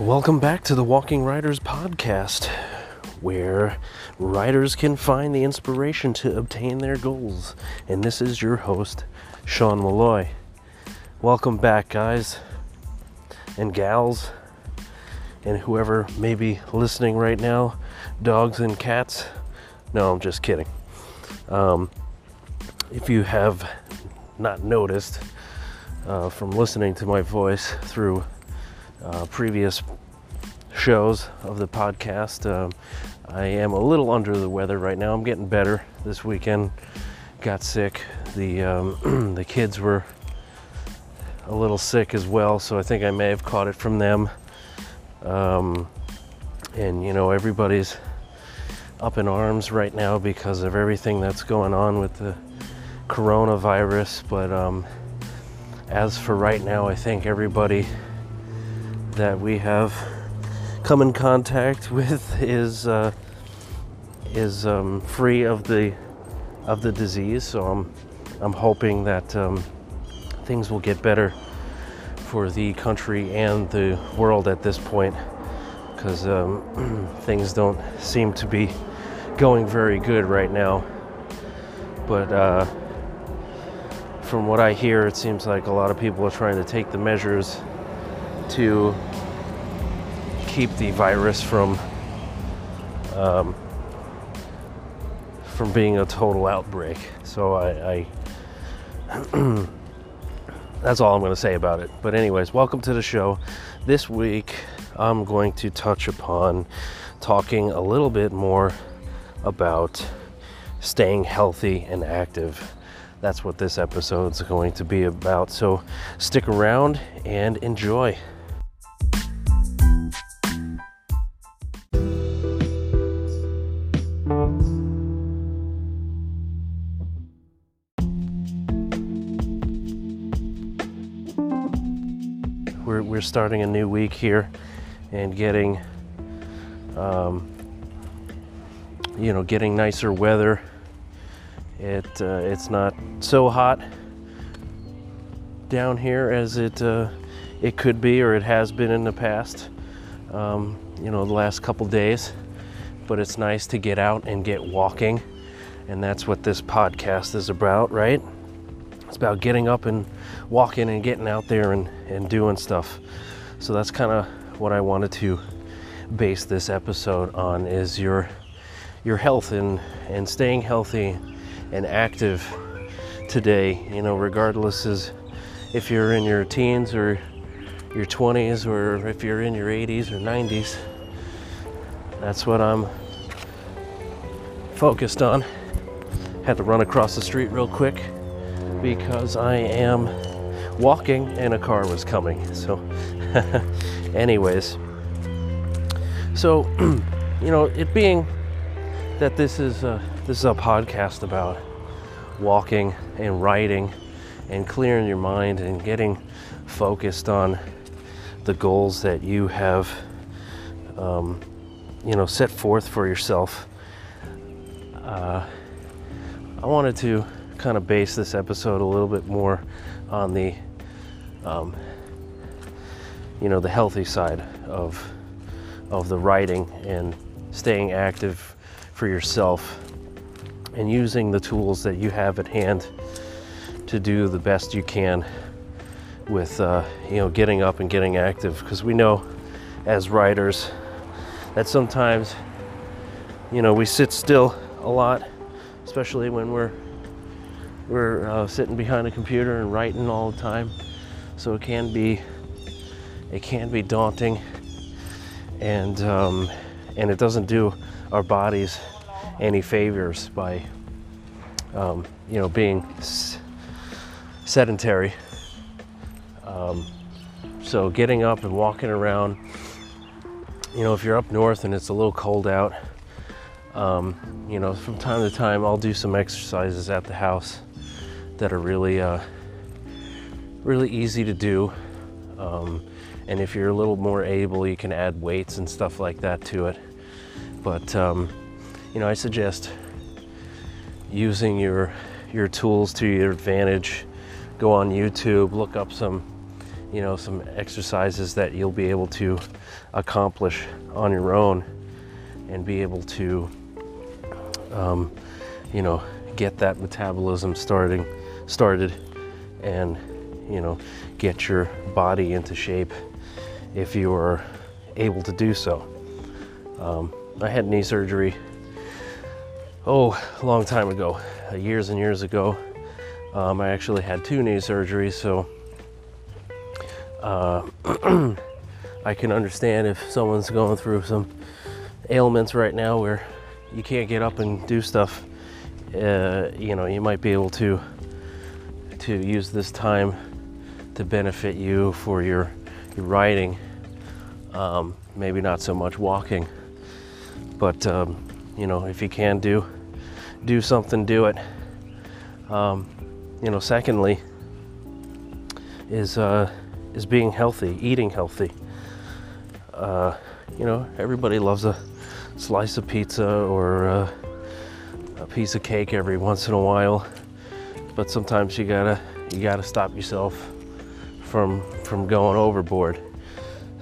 Welcome back to the Walking Writers podcast, where riders can find the inspiration to obtain their goals. And this is your host, Sean Malloy. Welcome back, guys and gals, and whoever may be listening right now dogs and cats. No, I'm just kidding. Um, if you have not noticed uh, from listening to my voice through uh, previous shows of the podcast. Um, I am a little under the weather right now. I'm getting better. This weekend, got sick. The um, the kids were a little sick as well, so I think I may have caught it from them. Um, and you know, everybody's up in arms right now because of everything that's going on with the coronavirus. But um, as for right now, I think everybody that we have come in contact with is uh, is um, free of the of the disease. So I'm I'm hoping that um, things will get better for the country and the world at this point, because um, things don't seem to be going very good right now. But uh, from what I hear, it seems like a lot of people are trying to take the measures to keep the virus from um, from being a total outbreak. So I, I that's all I'm going to say about it. But anyways, welcome to the show. This week I'm going to touch upon talking a little bit more about staying healthy and active. That's what this episode is going to be about. So stick around and enjoy. We're, starting a new week here and getting, um, you know, getting nicer weather. It uh, it's not so hot down here as it uh, it could be or it has been in the past. Um, you know, the last couple days, but it's nice to get out and get walking, and that's what this podcast is about, right? It's about getting up and walking and getting out there and, and doing stuff. So that's kind of what I wanted to base this episode on is your your health and, and staying healthy and active today, you know, regardless is if you're in your teens or your 20s or if you're in your 80s or 90s. That's what I'm focused on. Had to run across the street real quick because I am walking and a car was coming. So, anyways, so you know, it being that this is a, this is a podcast about walking and riding and clearing your mind and getting focused on the goals that you have, um, you know, set forth for yourself. Uh, I wanted to kind of base this episode a little bit more on the, um, you know, the healthy side of of the writing and staying active for yourself and using the tools that you have at hand to do the best you can with uh, you know getting up and getting active. Because we know as writers that sometimes you know we sit still a lot especially when we're we're uh, sitting behind a computer and writing all the time so it can be it can be daunting. And um, and it doesn't do our bodies any favors by um, you know being sedentary. Um, so getting up and walking around you know if you're up north and it's a little cold out um, you know from time to time i'll do some exercises at the house that are really uh, really easy to do. Um, and if you're a little more able you can add weights and stuff like that to it. But um, you know i suggest using your your tools to your advantage. Go on youtube look up some you know, some exercises that you'll be able to accomplish on your own and be able to, um, you know, get that metabolism starting started and you know get your body into shape if you are able to do so. Um, I had knee surgery oh a long time ago, uh, years and years ago. Um, I actually had two knee surgeries, so uh, I can understand if someone's going through some ailments right now where you can't get up and do stuff. Uh, you know, you might be able to to use this time to benefit you for your your riding. Um, maybe not so much walking, but um, you know, if you can do do something, do it. Um, you know, secondly, is uh, is being healthy, eating healthy. Uh, you know, everybody loves a slice of pizza or uh, a piece of cake every once in a while, but sometimes you gotta you gotta stop yourself from from going overboard.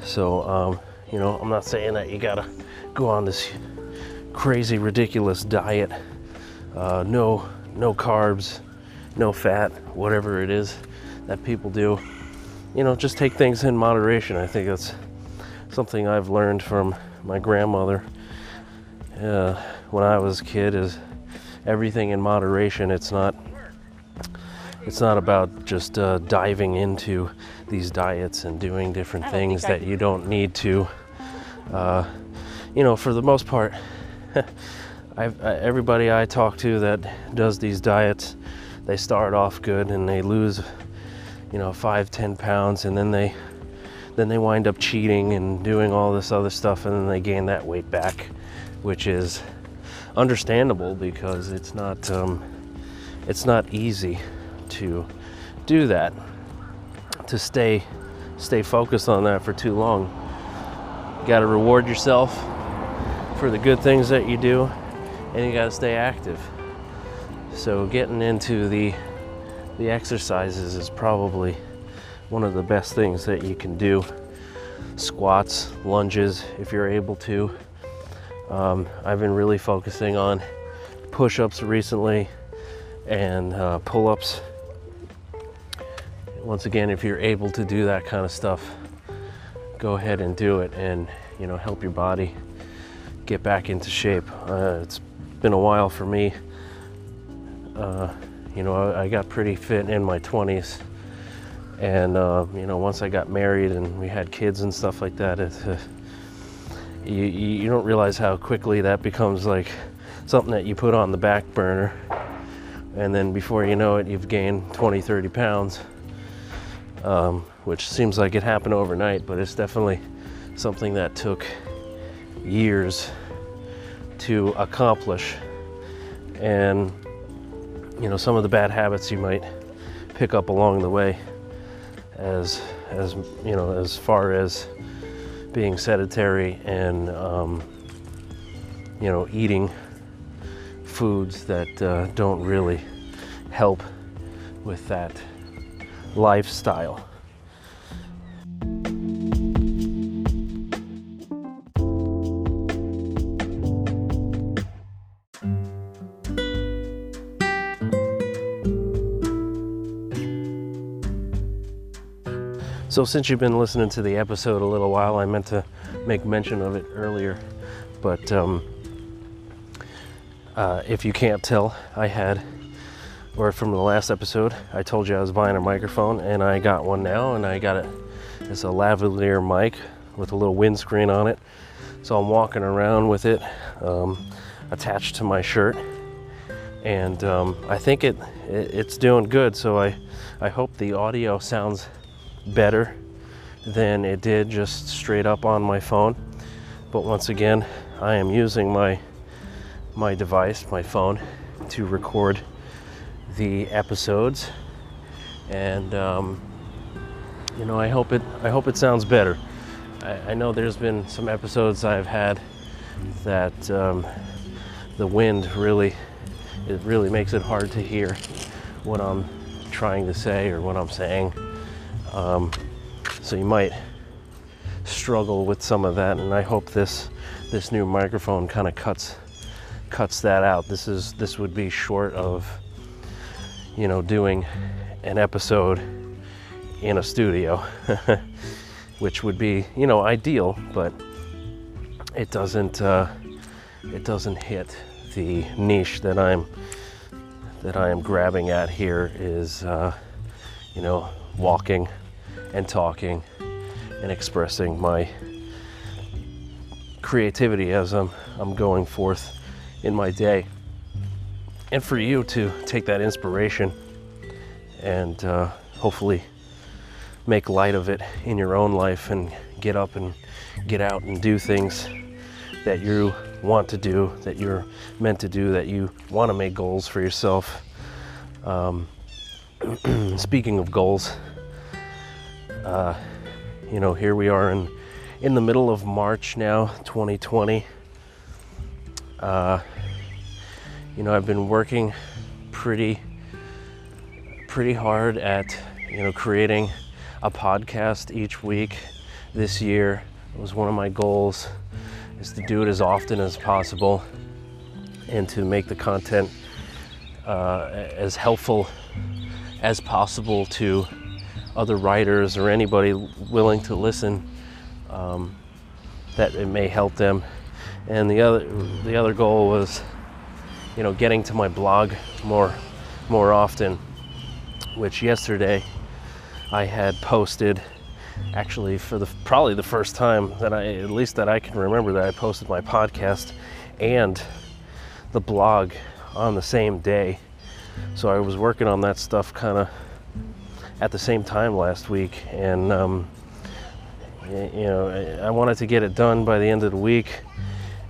So, um, you know, I'm not saying that you gotta go on this crazy, ridiculous diet. Uh, no, no carbs, no fat, whatever it is that people do. You know, just take things in moderation. I think that's something I've learned from my grandmother uh, when I was a kid. Is everything in moderation. It's not. It's not about just uh, diving into these diets and doing different things that you don't need to. Uh, you know, for the most part, I've, uh, everybody I talk to that does these diets, they start off good and they lose, you know, five, ten pounds, and then they then they wind up cheating and doing all this other stuff, and then they gain that weight back, which is understandable because it's not um, it's not easy to do that to stay stay focused on that for too long. You got to reward yourself for the good things that you do, and you got to stay active. So getting into the the exercises is probably one of the best things that you can do. Squats, lunges, if you're able to. Um, I've been really focusing on push-ups recently and uh, pull-ups once again, if you're able to do that kind of stuff, go ahead and do it and, you know, help your body get back into shape. Uh, it's been a while for me. Uh, you know, I, I, got pretty fit in my 20s. And, uh, you know, once I got married and we had kids and stuff like that, it, uh, you, you don't realize how quickly that becomes like something that you put on the back burner. And then before you know it, you've gained 20, 30 pounds um, which seems like it happened overnight, but it's definitely something that took years to accomplish. And, you know, some of the bad habits you might pick up along the way as, as you know, as far as being sedentary and, um, you know, eating foods that uh, don't really help with that lifestyle. So, since you've been listening to the episode a little while, I meant to make mention of it earlier, but um, uh, if you can't tell, I had or from the last episode, I told you I was buying a microphone, and I got one now, and I got it. It's a lavalier mic with a little windscreen on it. So I'm walking around with it um, attached to my shirt, and um, I think it, it, it's doing good. So I I hope the audio sounds better than it did just straight up on my phone. But once again, I am using my my device, my phone, to record the episodes, and um, you know, I hope it I hope it sounds better. I, I know there's been some episodes I've had that um, the wind really it really makes it hard to hear what I'm trying to say or what I'm saying. Um, So you might struggle with some of that, and I hope this this new microphone kind of cuts cuts that out. This is this would be short of you know doing an episode in a studio, which would be you know ideal, but it doesn't uh, it doesn't hit the niche that I'm that I am grabbing at here is uh, you know walking and talking and expressing my creativity as I'm I'm going forth in my day. And for you to take that inspiration and uh, hopefully make light of it in your own life and get up and get out and do things that you want to do, that you're meant to do, that you want to make goals for yourself. Um, speaking of goals, uh, you know, here we are in in the middle of March now, 2020. Uh, you know, I've been working pretty pretty hard at you know creating a podcast each week this year. It was one of my goals is to do it as often as possible and to make the content uh, as helpful as possible to other writers or anybody willing to listen um, that it may help them and the other the other goal was you know getting to my blog more more often which yesterday I had posted actually for the probably the first time that I at least that I can remember that I posted my podcast and the blog on the same day. So I was working on that stuff kind of at the same time last week and um, you know I wanted to get it done by the end of the week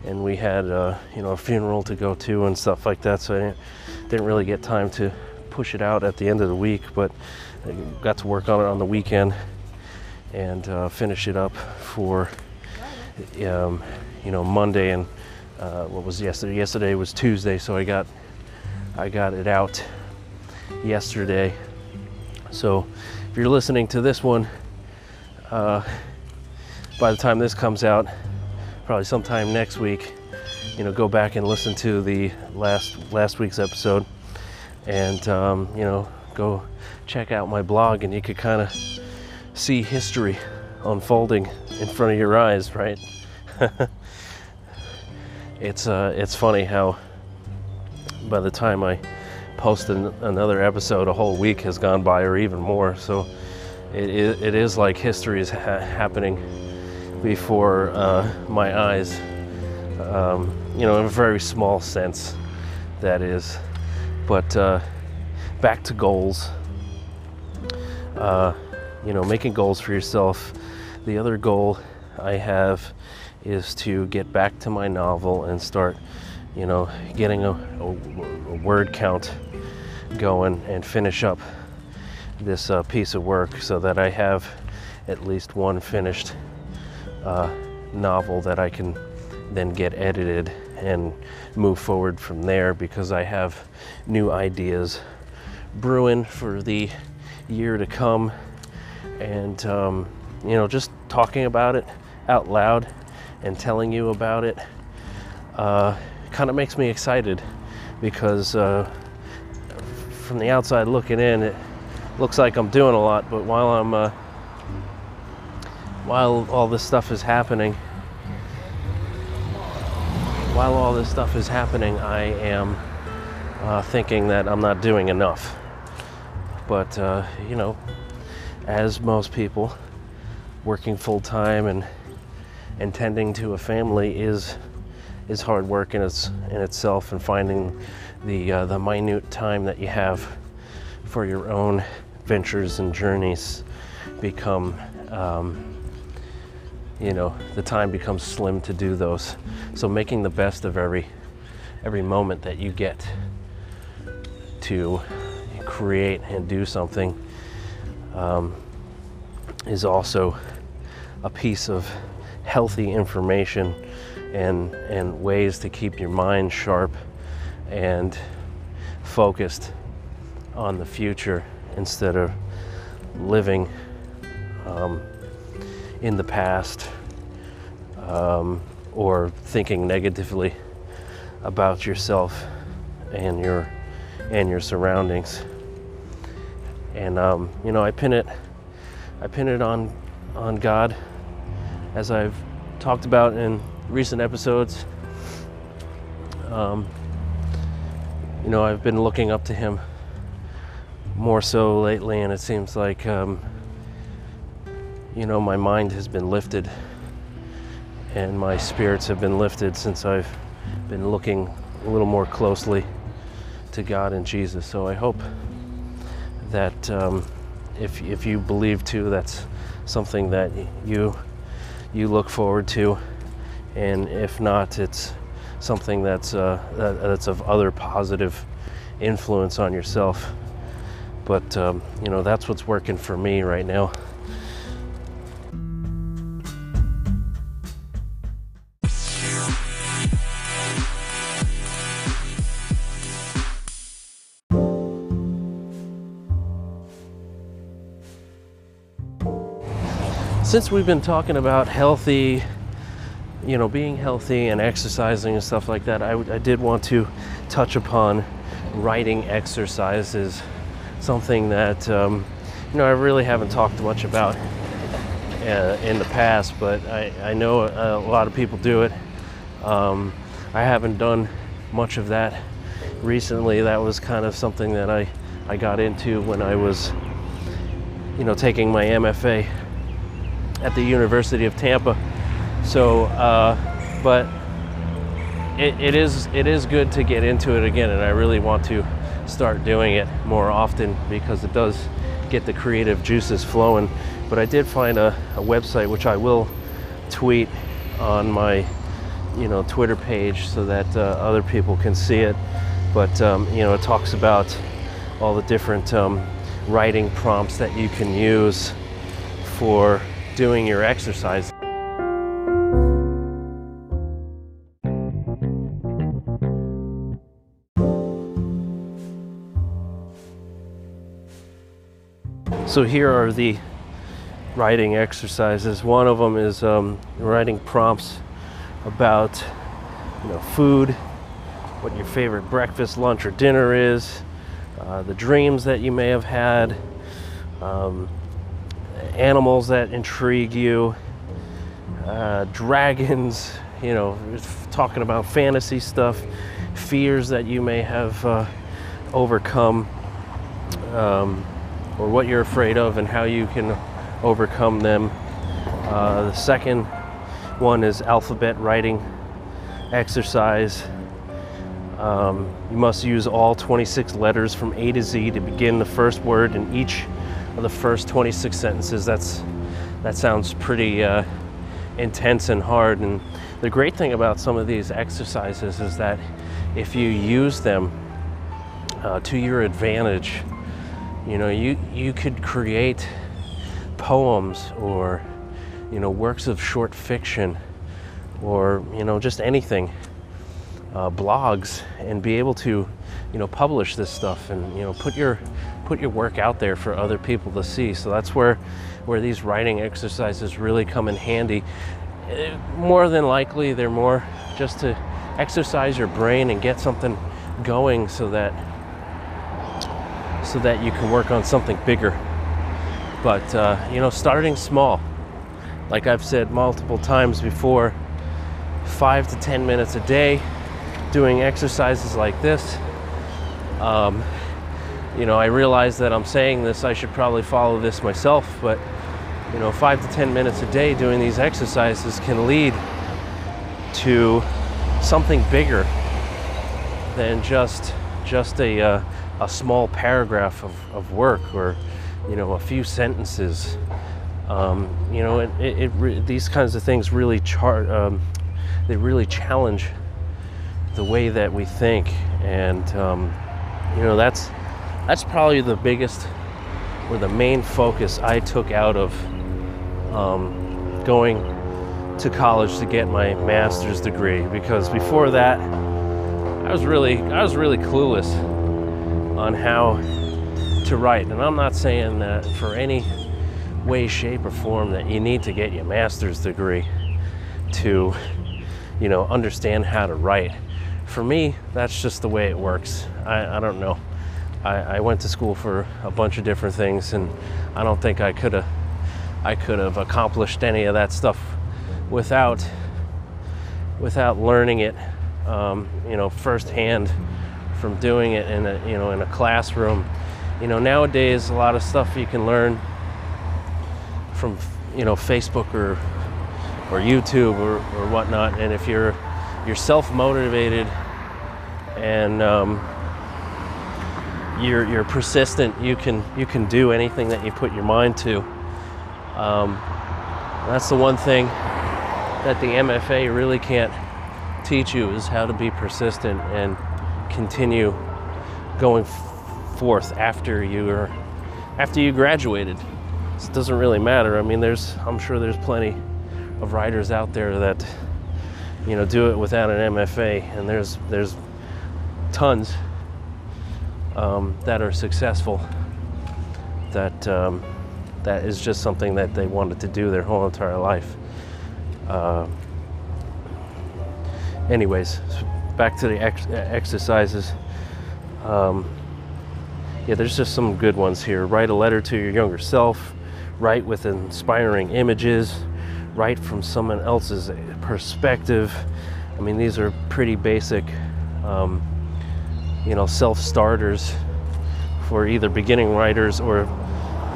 and we had uh, you know a funeral to go to and stuff like that. So I didn't, didn't, really get time to push it out at the end of the week, but I got to work on it on the weekend and uh, finish it up for um, you know Monday and uh, what was yesterday? Yesterday was Tuesday, so I got I got it out yesterday. So if you're listening to this one, uh, by the time this comes out, probably sometime next week, you know, go back and listen to the last last week's episode, and um, you know, go check out my blog, and you could kind of see history unfolding in front of your eyes, right? it's uh, it's funny how by the time I post an, another episode, a whole week has gone by, or even more. So it, it, it is like history is ha- happening before uh, my eyes. Um, you know, in a very small sense, that is. But uh, back to goals. Uh, you know, making goals for yourself. The other goal I have is to get back to my novel and start, you know, getting a, a, a word count going and finish up this uh, piece of work so that I have at least one finished uh, novel that I can then get edited and move forward from there because I have new ideas brewing for the year to come. And, um, you know, just talking about it out loud and telling you about it uh, kind of makes me excited because uh, from the outside looking in, it looks like I'm doing a lot, but while I'm uh, while all this stuff is happening, while all this stuff is happening, I am uh, thinking that I'm not doing enough. But, uh, you know, as most people, working full time and, and tending to a family is is hard work in its in itself, and finding the uh, the minute time that you have for your own ventures and journeys become um, you know the time becomes slim to do those. So making the best of every every moment that you get to create and do something um, is also a piece of healthy information and and ways to keep your mind sharp and focused on the future instead of living um, in the past um, or thinking negatively about yourself and your and your surroundings. And um, you know, I pin it I pin it on on God as I've talked about in recent episodes. Um, you know, I've been looking up to Him more so lately, and it seems like, um, you know, my mind has been lifted and my spirits have been lifted since I've been looking a little more closely to God and Jesus. So I hope that um, if, if you believe too, that's something that you you look forward to, and if not, it's something that's uh, that, that's of other positive influence on yourself. But um, you know that's what's working for me right now. Since we've been talking about healthy, you know, being healthy and exercising and stuff like that, I, I did want to touch upon writing exercises, something that, um, you know, I really haven't talked much about uh, in the past, but I, I know a, lot of people do it. Um, I haven't done much of that recently. That was kind of something that I, I got into when I was, you know, taking my MFA at the University of Tampa. So, uh, but it, it is it is good to get into it again, and I really want to start doing it more often because it does get the creative juices flowing. But I did find a, a website which I will tweet on my you know Twitter page so that uh, other people can see it. But um, you know, it talks about all the different um, writing prompts that you can use for doing your exercise. So here are the writing exercises. One of them is um, writing prompts about you know food, what your favorite breakfast, lunch, or dinner is, uh, the dreams that you may have had, um, animals that intrigue you, uh, dragons, you know, talking about fantasy stuff, fears that you may have uh, overcome, um, or what you're afraid of and how you can overcome them. Uh, the second one is alphabet writing exercise. Um, you must use all 26 letters from A to Z to begin the first word in each of the first 26 sentences. That's that sounds pretty uh, intense and hard. And the great thing about some of these exercises is that if you use them uh, to your advantage, you know, you you could create poems or you know works of short fiction or you know just anything uh, blogs and be able to you know publish this stuff and you know put your put your work out there for other people to see. So that's where where these writing exercises really come in handy. Uh, more than likely, they're more just to exercise your brain and get something going so that so that you can work on something bigger. But uh, you know, starting small, like I've said multiple times before, five to ten minutes a day, doing exercises like this. Um, you know, I realize that I'm saying this, I should probably follow this myself, but you know, five to 10 minutes a day doing these exercises can lead to something bigger than just just a, uh, a small paragraph of, of work or you know a few sentences. Um, you know it, it, it re- these kinds of things really char- um, they really challenge the way that we think and um, you know that's that's probably the biggest or the main focus I took out of um, going to college to get my master's degree because before that I was really I was really clueless on how to write and I'm not saying that for any way, shape, or form that you need to get your master's degree to, you know, understand how to write. For me, that's just the way it works. I, I don't know. I, I went to school for a bunch of different things, and I don't think I could have I could have accomplished any of that stuff without without learning it, um, you know, firsthand from doing it in a you know in a classroom. You know, nowadays a lot of stuff you can learn from you know Facebook or or YouTube or, or whatnot. And if you're you're self motivated and um, you're you're persistent, you can you can do anything that you put your mind to. Um, that's the one thing that the MFA really can't teach you is how to be persistent and continue going forth after you're after you graduated. It doesn't really matter. I mean, there's I'm sure there's plenty of writers out there that you know do it without an MFA, and there's there's tons um, that are successful. That um, that is just something that they wanted to do their whole entire life. Uh, anyways, back to the ex- exercises. Um, yeah, there's just some good ones here. Write a letter to your younger self. Write with inspiring images. Write from someone else's perspective. I mean, these are pretty basic, um, you know, self starters for either beginning writers or,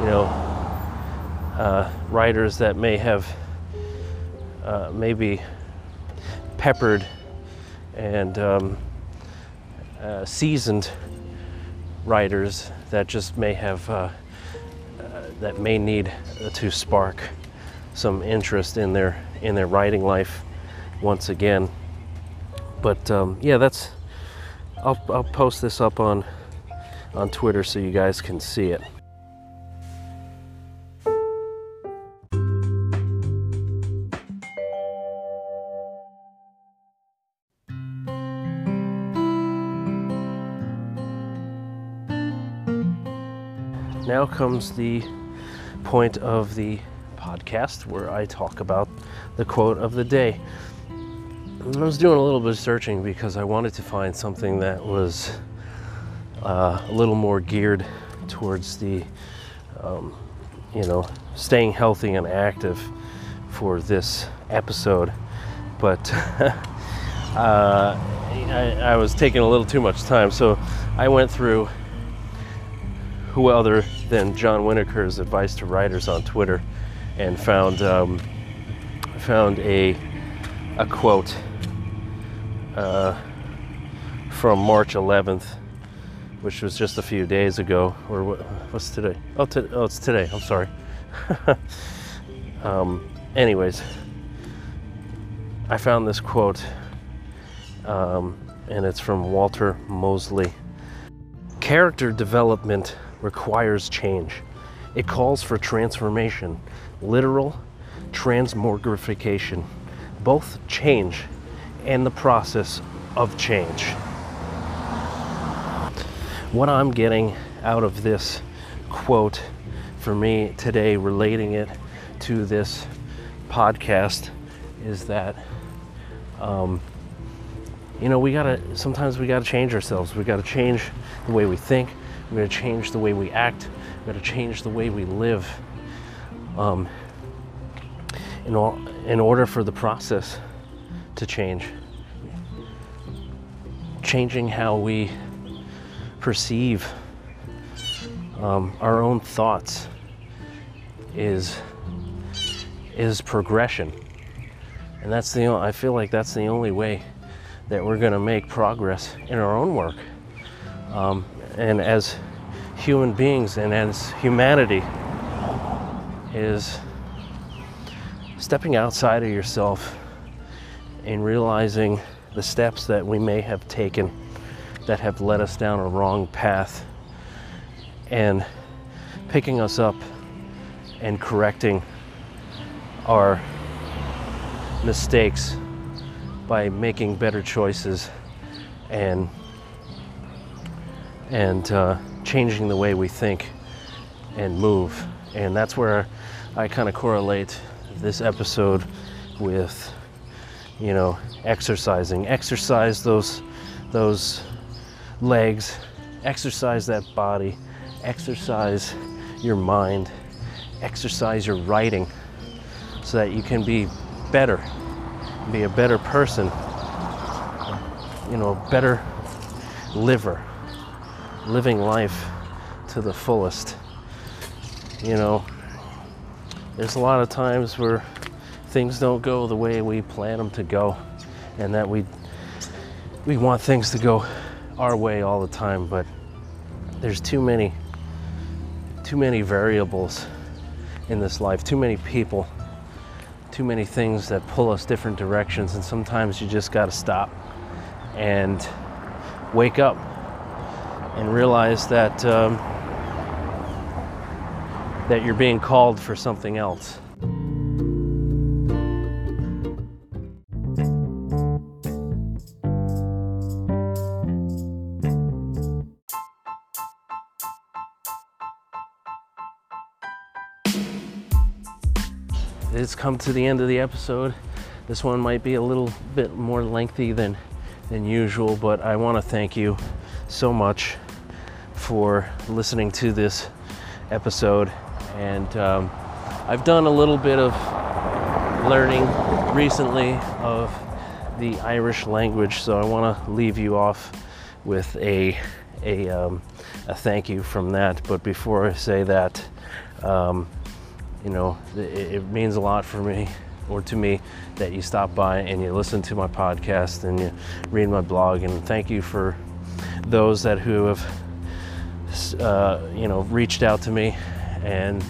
you know, uh, writers that may have uh, maybe peppered and um, uh, seasoned writers that just may have uh, uh, that may need to spark some interest in their in their writing life once again. But um, yeah, that's I'll, I'll post this up on on Twitter so you guys can see it. Now comes the point of the podcast where I talk about the quote of the day. I was doing a little bit of searching because I wanted to find something that was uh, a little more geared towards the, um, you know, staying healthy and active for this episode. But uh, I, I was taking a little too much time, so I went through who other than Jon Winokur's advice to writers on Twitter and found um, found a a quote uh, from March 11th, which was just a few days ago. Or what, what's today? Oh, to, oh, it's today. I'm sorry. um, anyways, I found this quote, um, and it's from Walter Mosley. Character development requires change. It calls for transformation, literal transmogrification, both change and the process of change. What I'm getting out of this quote for me today, relating it to this podcast, is that, um, you know, we gotta, sometimes we gotta change ourselves. We gotta change the way we think, we gotta change the way we act. We gotta change the way we live. Um, in, all, in order for the process to change, changing how we perceive um, our own thoughts is is progression, and that's the I feel like that's the only way that we're going to make progress in our own work. Um, and as human beings and as humanity is stepping outside of yourself and realizing the steps that we may have taken that have led us down a wrong path and picking us up and correcting our mistakes by making better choices and and uh, changing the way we think and move. And that's where I kind of correlate this episode with, you know, exercising. Exercise those those legs, exercise that body, exercise your mind, exercise your writing so that you can be better, be a better person, you know, a better liver, living life to the fullest. You know, there's a lot of times where things don't go the way we plan them to go, and that we we want things to go our way all the time, but there's too many too many variables in this life, too many people, too many things that pull us different directions, and sometimes you just got to stop and wake up and realize that um, that you're being called for something else. It's come to the end of the episode. This one might be a little bit more lengthy than than usual, but I want to thank you so much for listening to this episode. And um, I've done a little bit of learning recently of the Irish language, so I want to leave you off with a a, um, a thank you from that. But before I say that, um, you know, it, it means a lot for me or to me that you stop by and you listen to my podcast and you read my blog. And thank you for those that who have, uh, you know, reached out to me and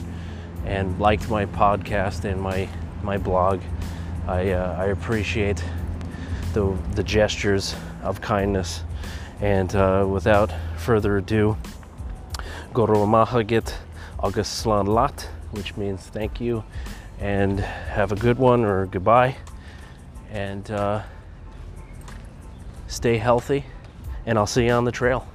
and liked my podcast and my my blog. I uh, I appreciate the the gestures of kindness. And uh, without further ado, Goromahagit August Slan Lat, which means thank you and have a good one or goodbye and uh, stay healthy and i'll see you on the trail